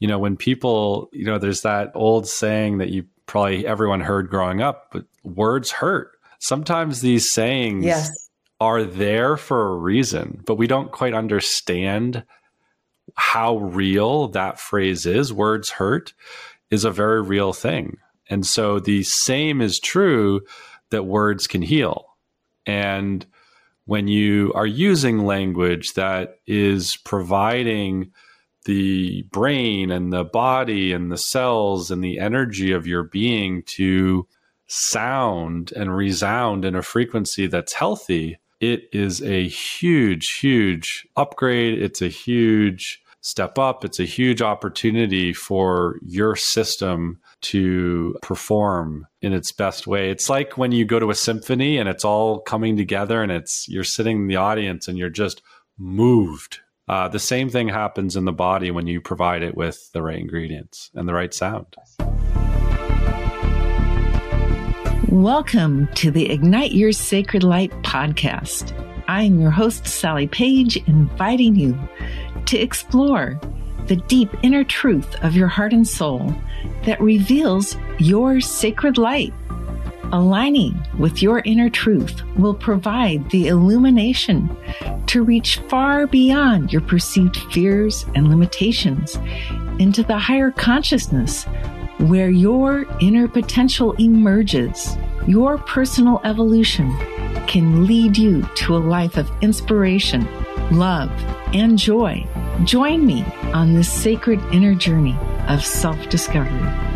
You know, when people, you know, there's that old saying that you probably everyone heard growing up, but words hurt. Sometimes these sayings yes. are there for a reason, but we don't quite understand how real that phrase is. Words hurt is a very real thing. And so the same is true that words can heal. And when you are using language that is providing the brain and the body and the cells and the energy of your being to sound and resound in a frequency that's healthy, it is a huge, huge upgrade. It's a huge step up. It's a huge opportunity for your system to perform in its best way. It's like when you go to a symphony and it's all coming together and it's you're sitting in the audience and you're just moved. Uh, the same thing happens in the body when you provide it with the right ingredients and the right sound. Welcome to the Ignite Your Sacred Light podcast. I'm your host, Sally Page, inviting you to explore the deep inner truth of your heart and soul that reveals your sacred light. Aligning with your inner truth will provide the illumination to reach far beyond your perceived fears and limitations into the higher consciousness where your inner potential emerges. Your personal evolution can lead you to a life of inspiration, love, and joy. Join me on this sacred inner journey of self discovery.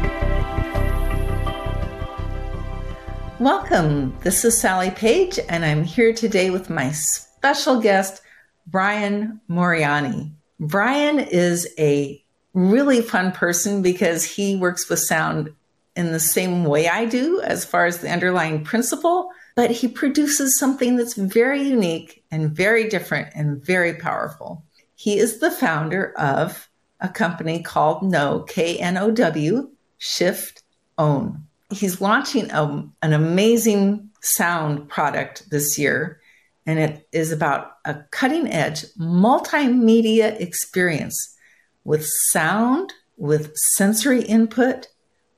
Welcome. This is Sally Page, and I'm here today with my special guest, Brian Mariani. Brian is a really fun person because he works with sound in the same way I do as far as the underlying principle, but he produces something that's very unique and very different and very powerful. He is the founder of a company called Know, K N O W, Shift Own. He's launching a, an amazing sound product this year, and it is about a cutting edge multimedia experience with sound, with sensory input,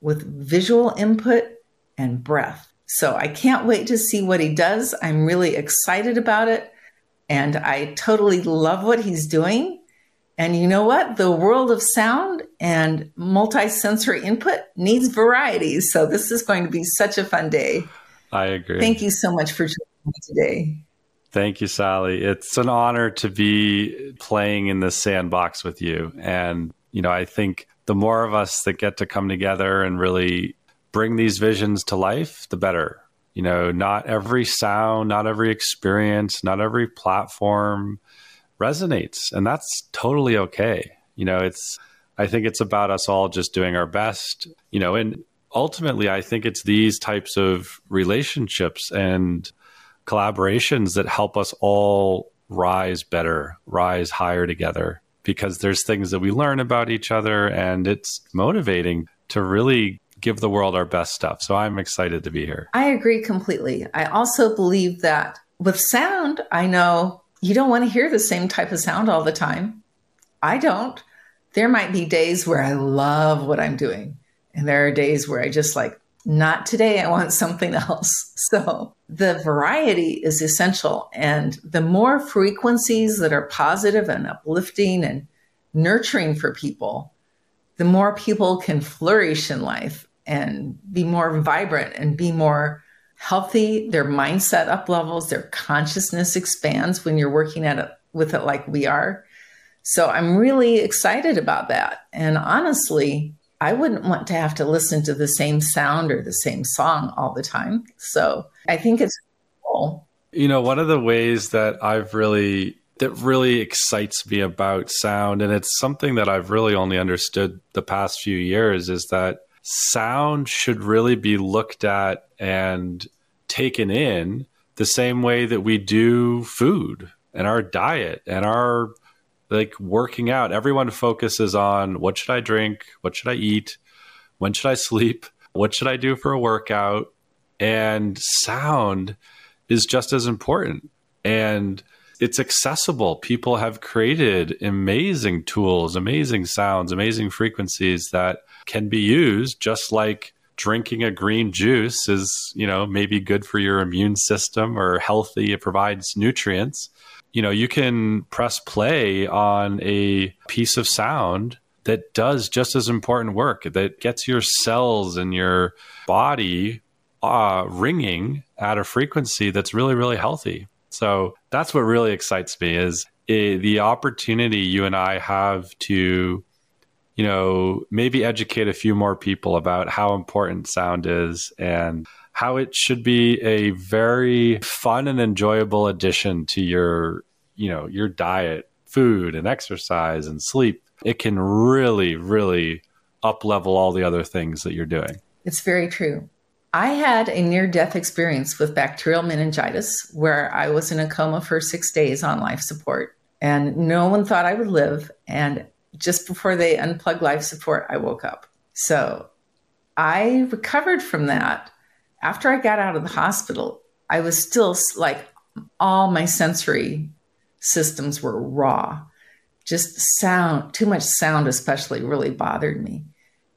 with visual input, and breath. So I can't wait to see what he does. I'm really excited about it. And I totally love what he's doing. And you know what? The world of sound and multi-sensory input needs variety. So this is going to be such a fun day. I agree. Thank you so much for joining me today. Thank you, Sally. It's an honor to be playing in this sandbox with you. And, you know, I think the more of us that get to come together and really bring these visions to life, the better. You know, not every sound, not every experience, not every platform resonates. And that's totally okay. You know, it's, I think it's about us all just doing our best, you know, and ultimately, I think it's these types of relationships and collaborations that help us all rise better, rise higher together, because there's things that we learn about each other and it's motivating to really give the world our best stuff. So I'm excited to be here. I agree completely. I also believe that with sound, I know you don't want to hear the same type of sound all the time. I don't. There might be days where I love what I'm doing, and there are days where I just like, not today, I want something else. So the variety is essential. And the more frequencies that are positive and uplifting and nurturing for people, the more people can flourish in life and be more vibrant and be more healthy. Their mindset up levels, their consciousness expands when you're working at it with it like we are. So I'm really excited about that. And honestly, I wouldn't want to have to listen to the same sound or the same song all the time. So I think it's cool. You know, one of the ways that I've really that really excites me about sound and it's something that I've really only understood the past few years is that sound should really be looked at and taken in the same way that we do food and our diet and our like working out. Everyone focuses on what should I drink? What should I eat? When should I sleep? What should I do for a workout? And sound is just as important. And it's accessible. People have created amazing tools, amazing sounds, amazing frequencies that can be used just like drinking a green juice is, you know, maybe good for your immune system or healthy. It provides nutrients. You know, you can press play on a piece of sound that does just as important work that gets your cells and your body uh, ringing at a frequency that's really, really healthy. So that's what really excites me is it, the opportunity you and I have to, you know, maybe educate a few more people about how important sound is and how it should be a very fun and enjoyable addition to your, you know, your diet, food and exercise and sleep. It can really, really up level all the other things that you're doing. It's very true. I had a near death experience with bacterial meningitis where I was in a coma for six days on life support, and no one thought I would live. And just before they unplugged life support, I woke up. So I recovered from that. After I got out of the hospital, I was still like all my sensory systems were raw. Just sound, too much sound, especially, really bothered me.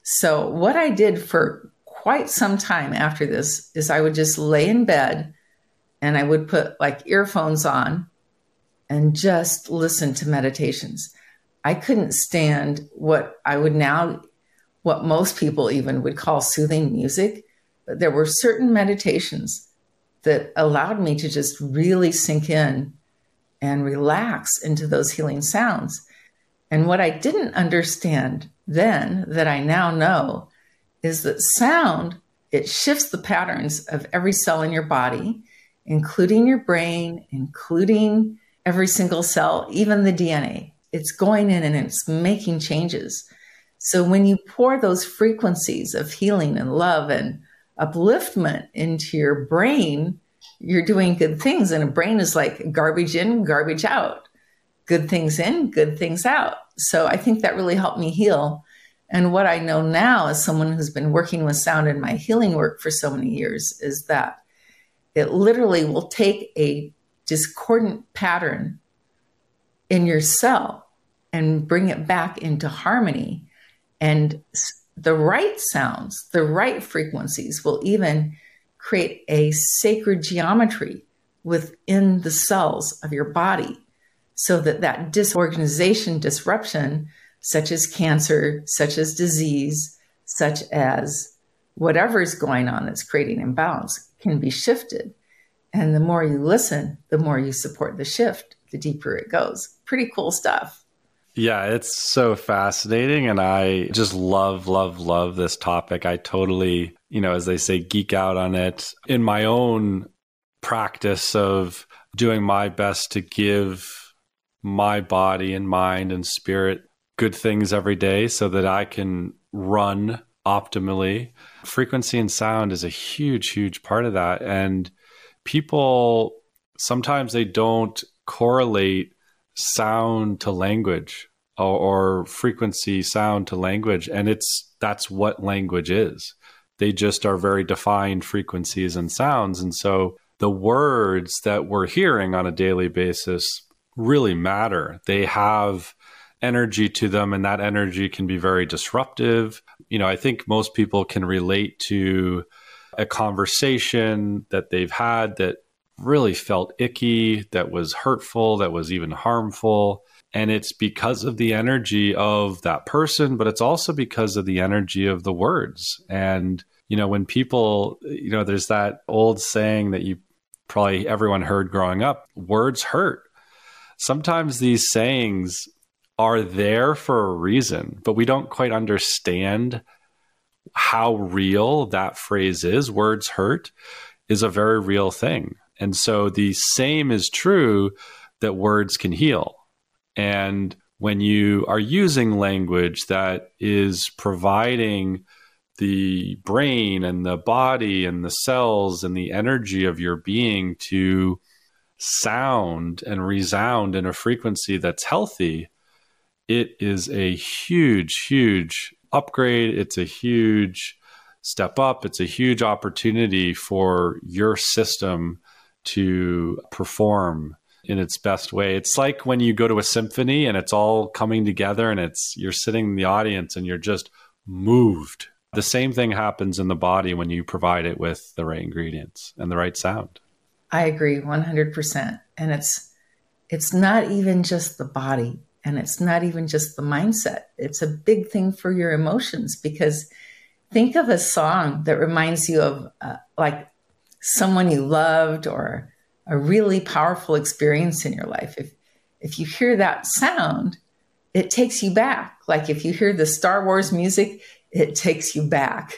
So, what I did for quite some time after this is I would just lay in bed and I would put like earphones on and just listen to meditations. I couldn't stand what I would now, what most people even would call soothing music. But there were certain meditations that allowed me to just really sink in and relax into those healing sounds. And what I didn't understand then that I now know is that sound it shifts the patterns of every cell in your body including your brain including every single cell even the dna it's going in and it's making changes. So when you pour those frequencies of healing and love and upliftment into your brain you're doing good things. And a brain is like garbage in garbage out. Good things in good things out. So i think that really helped me heal and what I know now, as someone who's been working with sound in my healing work for so many years, is that it literally will take a discordant pattern in your cell and bring it back into harmony. And the right sounds, the right frequencies will even create a sacred geometry within the cells of your body so that that disorganization, disruption such as cancer, such as disease, such as whatever is going on that's creating imbalance can be shifted. And the more you listen, the more you support the shift, the deeper it goes. Pretty cool stuff. Yeah, it's so fascinating. And I just love, love, love this topic. I totally, you know, as they say, geek out on it in my own practice of doing my best to give my body and mind and spirit good things every day so that I can run optimally. Frequency and sound is a huge, huge part of that. And people sometimes they don't correlate sound to language or, or frequency sound to language. And it's that's what language is. They just are very defined frequencies and sounds. And so the words that we're hearing on a daily basis really matter. They have energy to them, and that energy can be very disruptive. You know, I think most people can relate to a conversation that they've had that really felt icky, that was hurtful, that was even harmful. And it's because of the energy of that person, but it's also because of the energy of the words. And, you know, when people, you know, there's that old saying that you probably everyone heard growing up words hurt. Sometimes these sayings are there for a reason, but we don't quite understand how real that phrase is. Words hurt is a very real thing. And so the same is true that words can heal. And when you are using language that is providing the brain and the body and the cells and the energy of your being to sound and resound in a frequency that's healthy, it is a huge, huge upgrade. It's a huge step up. It's a huge opportunity for your system to perform in its best way. It's like when you go to a symphony and it's all coming together and it's you're sitting in the audience and you're just moved. The same thing happens in the body when you provide it with the right ingredients and the right sound. I agree 100%. And it's it's not even just the body and it's not even just the mindset. It's a big thing for your emotions because think of a song that reminds you of uh, like someone you loved or a really powerful experience in your life. If if you hear that sound, it takes you back. Like if you hear the Star Wars music, it takes you back.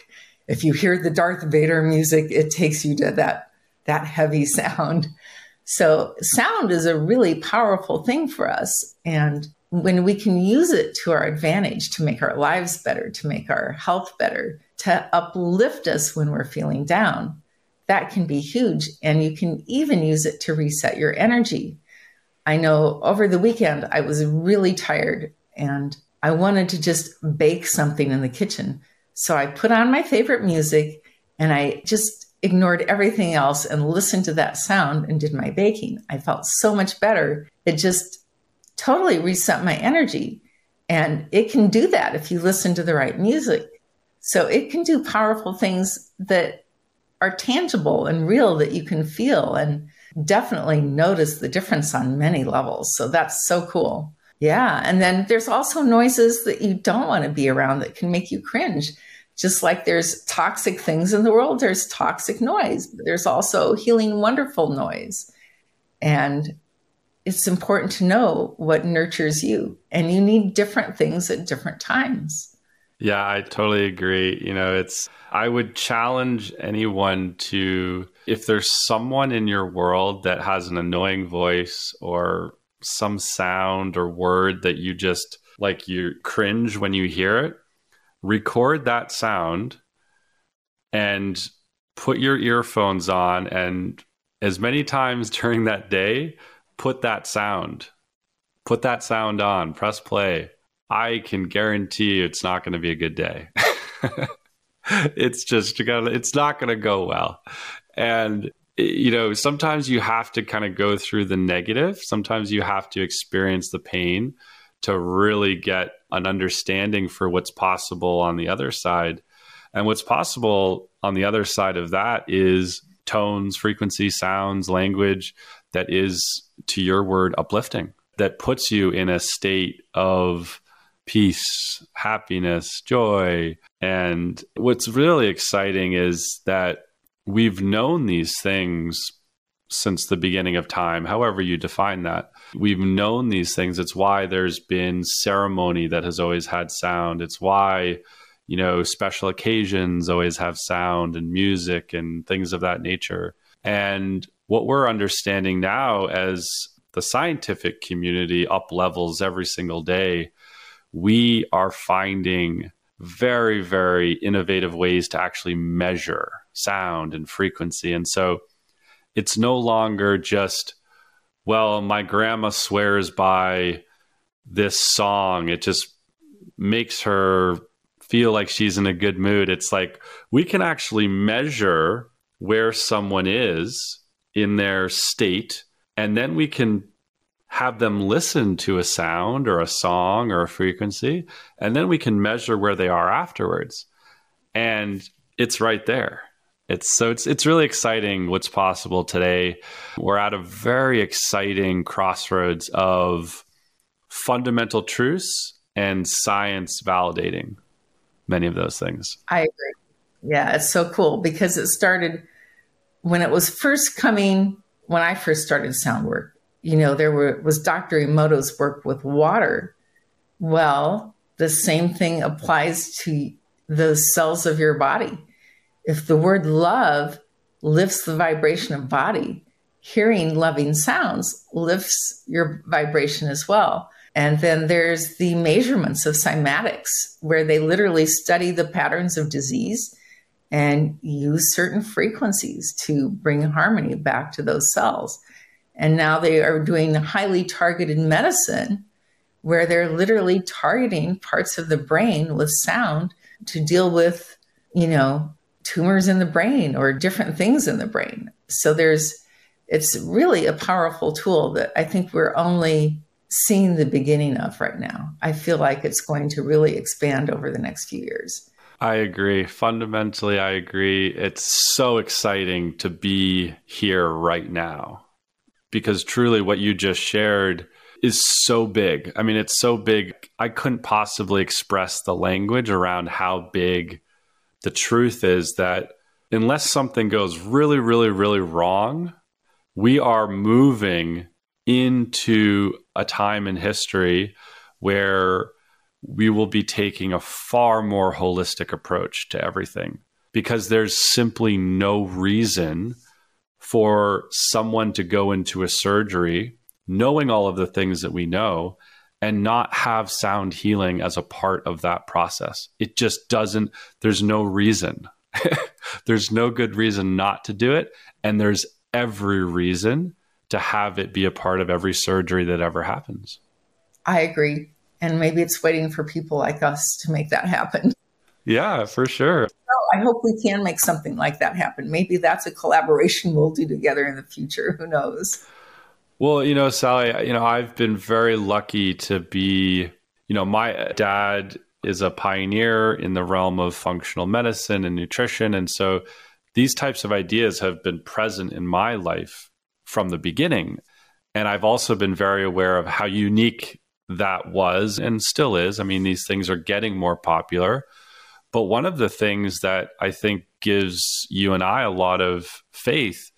If you hear the Darth Vader music, it takes you to that that heavy sound. So sound is a really powerful thing for us and when we can use it to our advantage to make our lives better, to make our health better, to uplift us when we're feeling down, that can be huge. And you can even use it to reset your energy. I know over the weekend, I was really tired and I wanted to just bake something in the kitchen. So I put on my favorite music and I just ignored everything else and listened to that sound and did my baking. I felt so much better. It just totally reset my energy. And it can do that if you listen to the right music. So it can do powerful things that are tangible and real that you can feel and definitely notice the difference on many levels. So that's so cool. Yeah. And then there's also noises that you don't want to be around that can make you cringe. Just like there's toxic things in the world, there's toxic noise, but there's also healing, wonderful noise. And it's important to know what nurtures you and you need different things at different times. Yeah, I totally agree. You know, it's I would challenge anyone to if there's someone in your world that has an annoying voice or some sound or word that you just like you cringe when you hear it, record that sound and put your earphones on and as many times during that day put that sound, put that sound on, press play. I can guarantee it's not going to be a good day. it's just gonna, it's not going to go well. And eh, you know, sometimes you have to kind of go through the negative. Sometimes you have to experience the pain to really get an understanding for what's possible on the other side. And what's possible on the other side of that is tones, frequency, sounds, language that is, to your word, uplifting, that puts you in a state of peace, happiness, joy. And what's really exciting is that we've known these things since the beginning of time, however you define that. We've known these things. It's why there's been ceremony that has always had sound. It's why, you know, special occasions always have sound and music and things of that nature. And what we're understanding now as the scientific community up levels every single day, we are finding very, very innovative ways to actually measure sound and frequency. And so it's no longer just, well, my grandma swears by this song. It just makes her feel like she's in a good mood. It's like we can actually measure where someone is in their state, and then we can have them listen to a sound or a song or a frequency, and then we can measure where they are afterwards. And it's right there. It's so it's it's really exciting what's possible today. We're at a very exciting crossroads of fundamental truths and science validating many of those things. I agree. Yeah, it's so cool because it started when it was first coming, when I first started sound work, you know, there were, was Dr. Emoto's work with water. Well, the same thing applies to the cells of your body. If the word love lifts the vibration of body, hearing loving sounds lifts your vibration as well. And then there's the measurements of cymatics, where they literally study the patterns of disease and use certain frequencies to bring harmony back to those cells. And now they are doing highly targeted medicine where they're literally targeting parts of the brain with sound to deal with, you know, tumors in the brain or different things in the brain. So there's it's really a powerful tool that I think we're only seeing the beginning of right now. I feel like it's going to really expand over the next few years. I agree. Fundamentally, I agree. It's so exciting to be here right now because truly what you just shared is so big. I mean, it's so big. I couldn't possibly express the language around how big the truth is that unless something goes really, really, really wrong, we are moving into a time in history where we will be taking a far more holistic approach to everything because there's simply no reason for someone to go into a surgery knowing all of the things that we know and not have sound healing as a part of that process. It just doesn't, there's no reason. there's no good reason not to do it. And there's every reason to have it be a part of every surgery that ever happens. I agree. And maybe it's waiting for people like us to make that happen. Yeah, for sure. I hope we can make something like that happen. Maybe that's a collaboration we'll do together in the future. Who knows? Well, you know, Sally, you know, I've been very lucky to be, you know, my dad is a pioneer in the realm of functional medicine and nutrition. And so these types of ideas have been present in my life from the beginning. And I've also been very aware of how unique that was and still is. I mean, these things are getting more popular. But one of the things that I think gives you and I a lot of faith,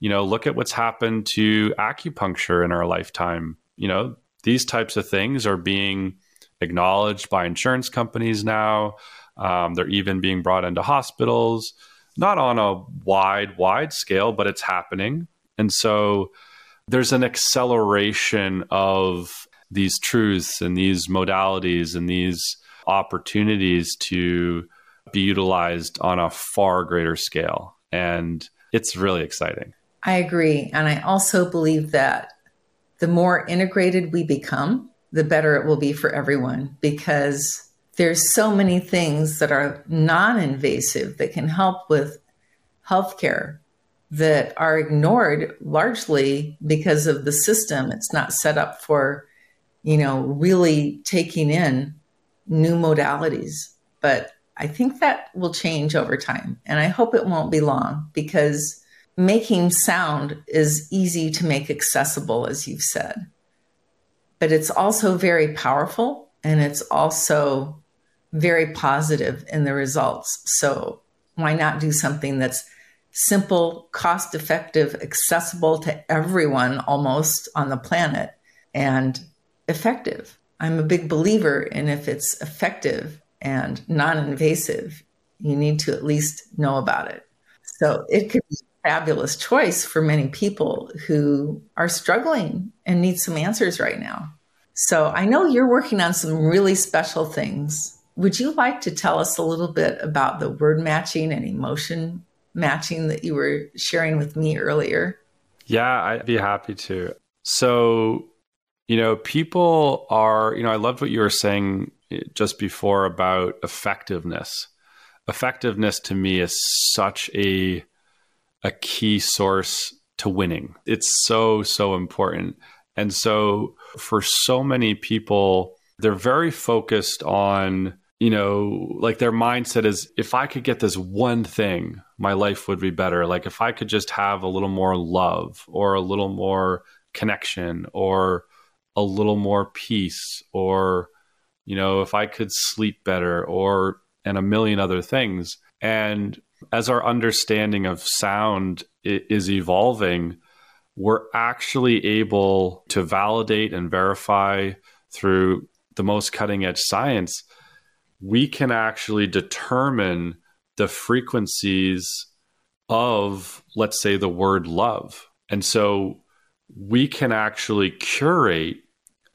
you know, look at what's happened to acupuncture in our lifetime. You know, these types of things are being acknowledged by insurance companies now. Um, they're even being brought into hospitals, not on a wide, wide scale, but it's happening. And so there's an acceleration of these truths and these modalities and these opportunities to be utilized on a far greater scale. And it's really exciting. I agree. And I also believe that the more integrated we become, the better it will be for everyone because there's so many things that are non-invasive that can help with healthcare that are ignored largely because of the system. It's not set up for, you know, really taking in new modalities. But I think that will change over time. And I hope it won't be long because making sound is easy to make accessible, as you've said. But it's also very powerful and it's also very positive in the results. So why not do something that's simple, cost effective, accessible to everyone almost on the planet, and effective? I'm a big believer in if it's effective and non invasive, you need to at least know about it. So it could be fabulous choice for many people who are struggling and need some answers right now. So I know you're working on some really special things. Would you like to tell us a little bit about the word matching and emotion matching that you were sharing with me earlier? Yeah, I'd be happy to. So, you know, people are, you know, I loved what you were saying eh, just before about effectiveness. Effectiveness to me is such a a key source to winning. It's so so important. And so for so many people, they're very focused on, you know, like their mindset is if I could get this one thing, my life would be better. Like if I could just have a little more love or a little more connection or a little more peace or you know if i could sleep better or and a million other things and as our understanding of sound is evolving we're actually able to validate and verify through the most cutting edge science we can actually determine the frequencies of let's say the word love and so we can actually curate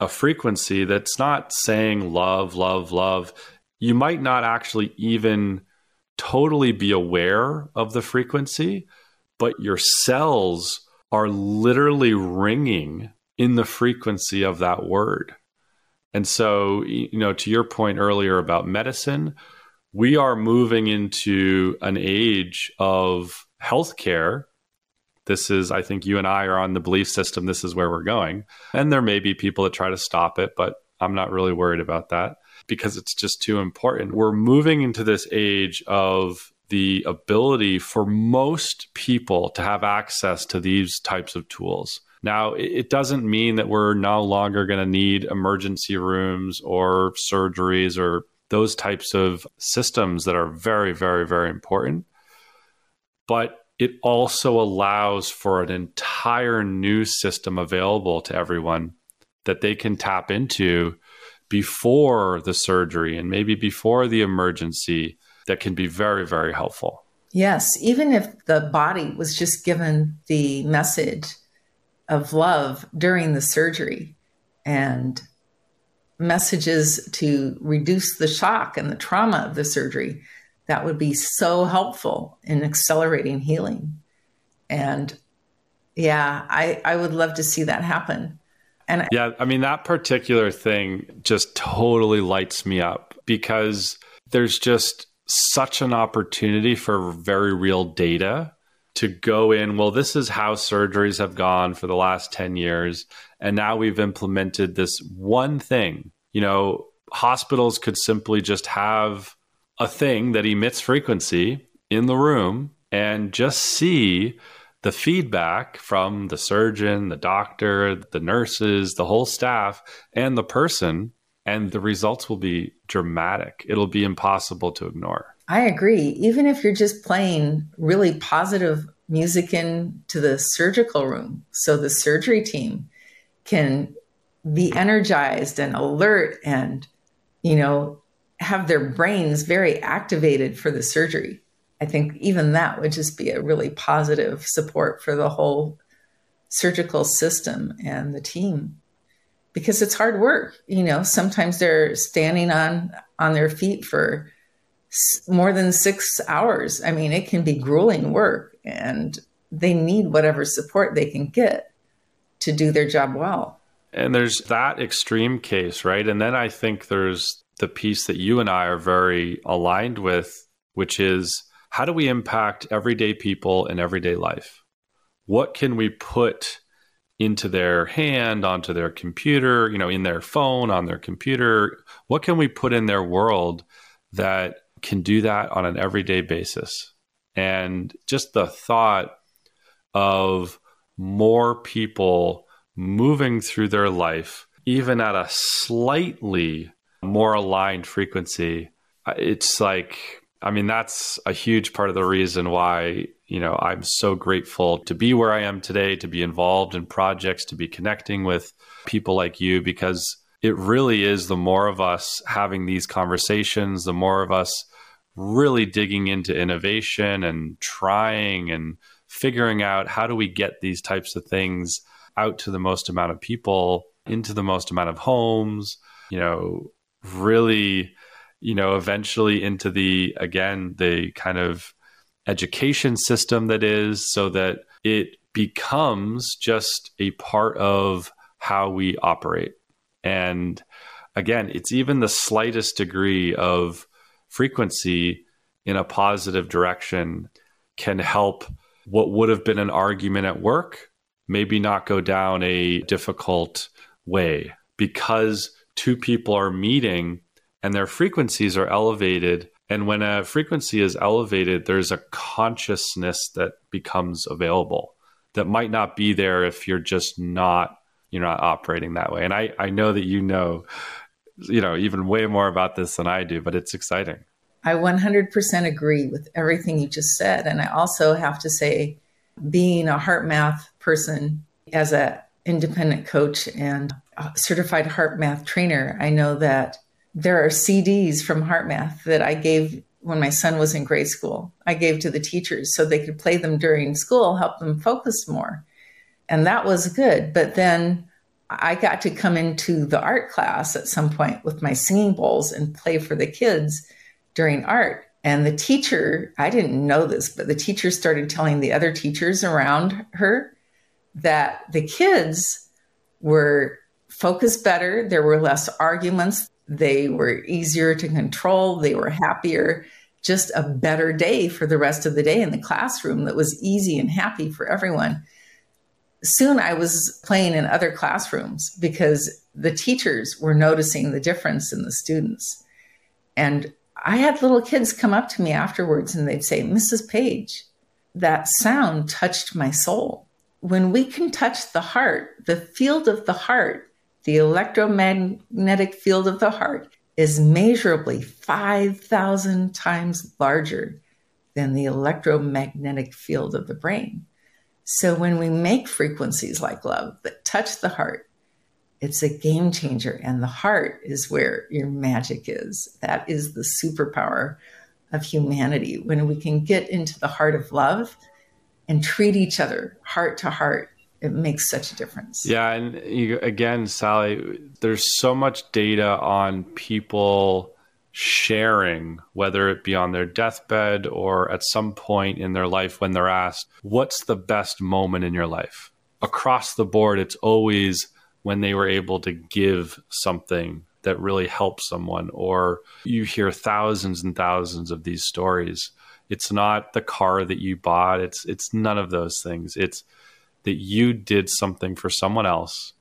a frequency that's not saying love, love, love. You might not actually even totally be aware of the frequency, but your cells are literally ringing in the frequency of that word. And so, you know, to your point earlier about medicine, we are moving into an age of healthcare This is, I think you and I are on the belief system, this is where we're going. And there may be people that try to stop it, but I'm not really worried about that because it's just too important. We're moving into this age of the ability for most people to have access to these types of tools. Now, it doesn't mean that we're no longer going to need emergency rooms or surgeries or those types of systems that are very, very, very important. But it also allows for an entire new system available to everyone that they can tap into before the surgery and maybe before the emergency that can be very, very helpful. Yes, even if the body was just given the message of love during the surgery and messages to reduce the shock and the trauma of the surgery, that would be so helpful in accelerating healing. And yeah, I, I would love to see that happen. And yeah, I mean, that particular thing just totally lights me up because there's just such an opportunity for very real data to go in. Well, this is how surgeries have gone for the last 10 years. And now we've implemented this one thing. You know, hospitals could simply just have a thing that emits frequency in the room and just see the feedback from the surgeon, the doctor, the nurses, the whole staff, and the person, and the results will be dramatic. It'll be impossible to ignore. I agree. Even if you're just playing really positive music into the surgical room, so the surgery team can be energized and alert and, you know, have their brains very activated for the surgery. I think even that would just be a really positive support for the whole surgical system and the team because it's hard work. You know, sometimes they're standing on on their feet for more than 6 hours. I mean, it can be grueling work and they need whatever support they can get to do their job well. And there's that extreme case, right? And then I think there's the piece that you and I are very aligned with, which is how do we impact everyday people in everyday life? What can we put into their hand, onto their computer, you know, in their phone, on their computer? What can we put in their world that can do that on an everyday basis? And just the thought of more people moving through their life, even at a slightly more aligned frequency, it's like I mean, that's a huge part of the reason why, you know, I'm so grateful to be where I am today, to be involved in projects, to be connecting with people like you, because it really is the more of us having these conversations, the more of us really digging into innovation and trying and figuring out how do we get these types of things out to the most amount of people, into the most amount of homes, you know, really you know, eventually into the, again, the kind of education system that is, so that it becomes just a part of how we operate. And again, it's even the slightest degree of frequency in a positive direction can help what would have been an argument at work maybe not go down a difficult way because two people are meeting and their frequencies are elevated. And when a frequency is elevated, there's a consciousness that becomes available that might not be there if you're just not you're not operating that way. And I, I know that you know, you know, even way more about this than I do, but it's exciting. I 100% agree with everything you just said. And I also have to say, being a HeartMath person as a independent coach and certified HeartMath trainer, I know that there are CDs from HeartMath that I gave when my son was in grade school. I gave to the teachers so they could play them during school, help them focus more. And that was good. But then I got to come into the art class at some point with my singing bowls and play for the kids during art. And the teacher, I didn't know this, but the teacher started telling the other teachers around her that the kids were focused better. There were less arguments. They were easier to control. They were happier. just a better day for the rest of the day in the classroom that was easy and happy for everyone. Soon I was playing in other classrooms because the teachers were noticing the difference in the students. And I had little kids come up to me afterwards and they'd say, Mrs. Page, that sound touched my soul. When we can touch the heart, the field of the heart, the electromagnetic field of the heart is measurably 5,000 times larger than the electromagnetic field of the brain. So when we make frequencies like love that touch the heart, it's a game changer. And the heart is where your magic is. That is the superpower of humanity. When we can get into the heart of love and treat each other heart to heart it makes such a difference. Yeah, and you, again, Sally, there's so much data on people sharing, whether it be on their deathbed or at some point in their life when they're asked, "What's the best moment in your life?" Across the board, it's always when they were able to give something that really helped someone, or you hear thousands and thousands of these stories. It's not the car that you bought. It's it's none of those things. It's that you did something for someone else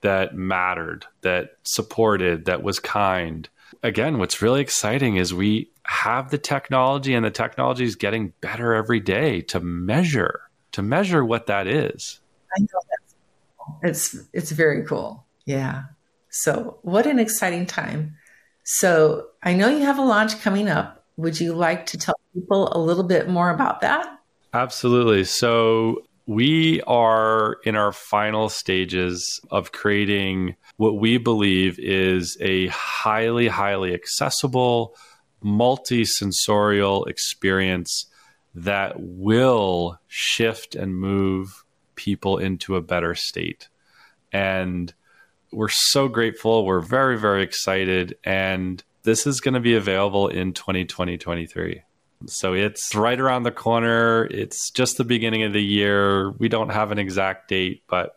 that mattered, that supported, that was kind. Again, what's really exciting is we have the technology and the technology is getting better every day to measure, to measure what that is. I know that's cool. it's it's very cool. Yeah. So, what an exciting time. So, I know you have a launch coming up. Would you like to tell people a little bit more about that? Absolutely. So, we are in our final stages of creating what we believe is a highly, highly accessible, multi sensorial experience that will shift and move people into a better state. And we're so grateful. We're very, very excited. And this is going to be available in 2020, 2023. So it's right around the corner. It's just the beginning of the year. We don't have an exact date, but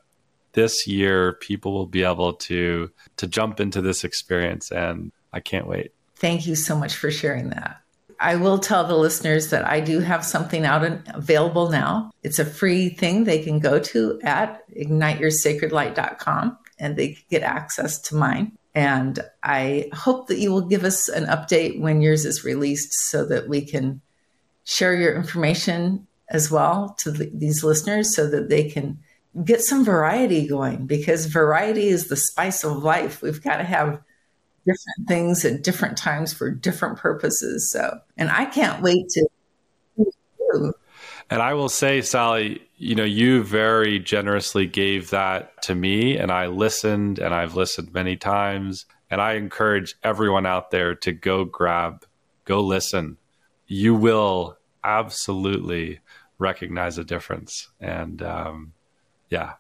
this year people will be able to to jump into this experience and I can't wait. Thank you so much for sharing that. I will tell the listeners that I do have something out and available now. It's a free thing they can go to at igniteyoursacredlight.com and they get access to mine. And I hope that you will give us an update when yours is released so that we can share your information as well to the, these listeners so that they can get some variety going because variety is the spice of life. We've got to have different things at different times for different purposes. So, and I can't wait to. And I will say, Sally, you know, you very generously gave that to me, and I listened, and I've listened many times. And I encourage everyone out there to go grab, go listen. You will absolutely recognize a difference. And um, yeah.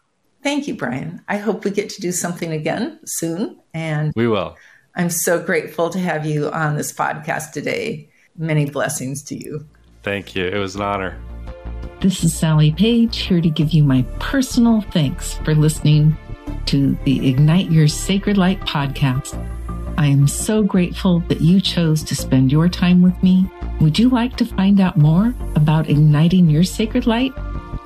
Thank you, Brian. I hope we get to do something again soon. And we will. I'm so grateful to have you on this podcast today. Many blessings to you. Thank you. It was an honor. This is Sally Page here to give you my personal thanks for listening to the Ignite Your Sacred Light podcast. I am so grateful that you chose to spend your time with me. Would you like to find out more about igniting your sacred light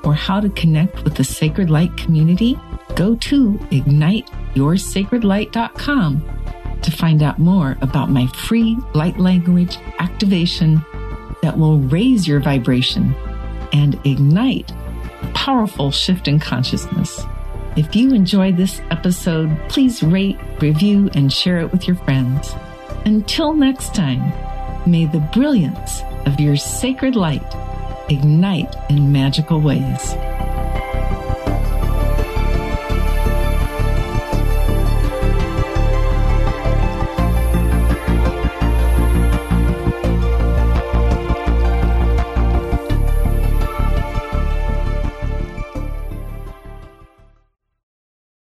or how to connect with the Sacred Light community? Go to igniteyoursacredlight.com to find out more about my free light language activation that will raise your vibration and ignite powerful shift in consciousness. If you enjoyed this episode, please rate, review, and share it with your friends. Until next time, may the brilliance of your sacred light ignite in magical ways.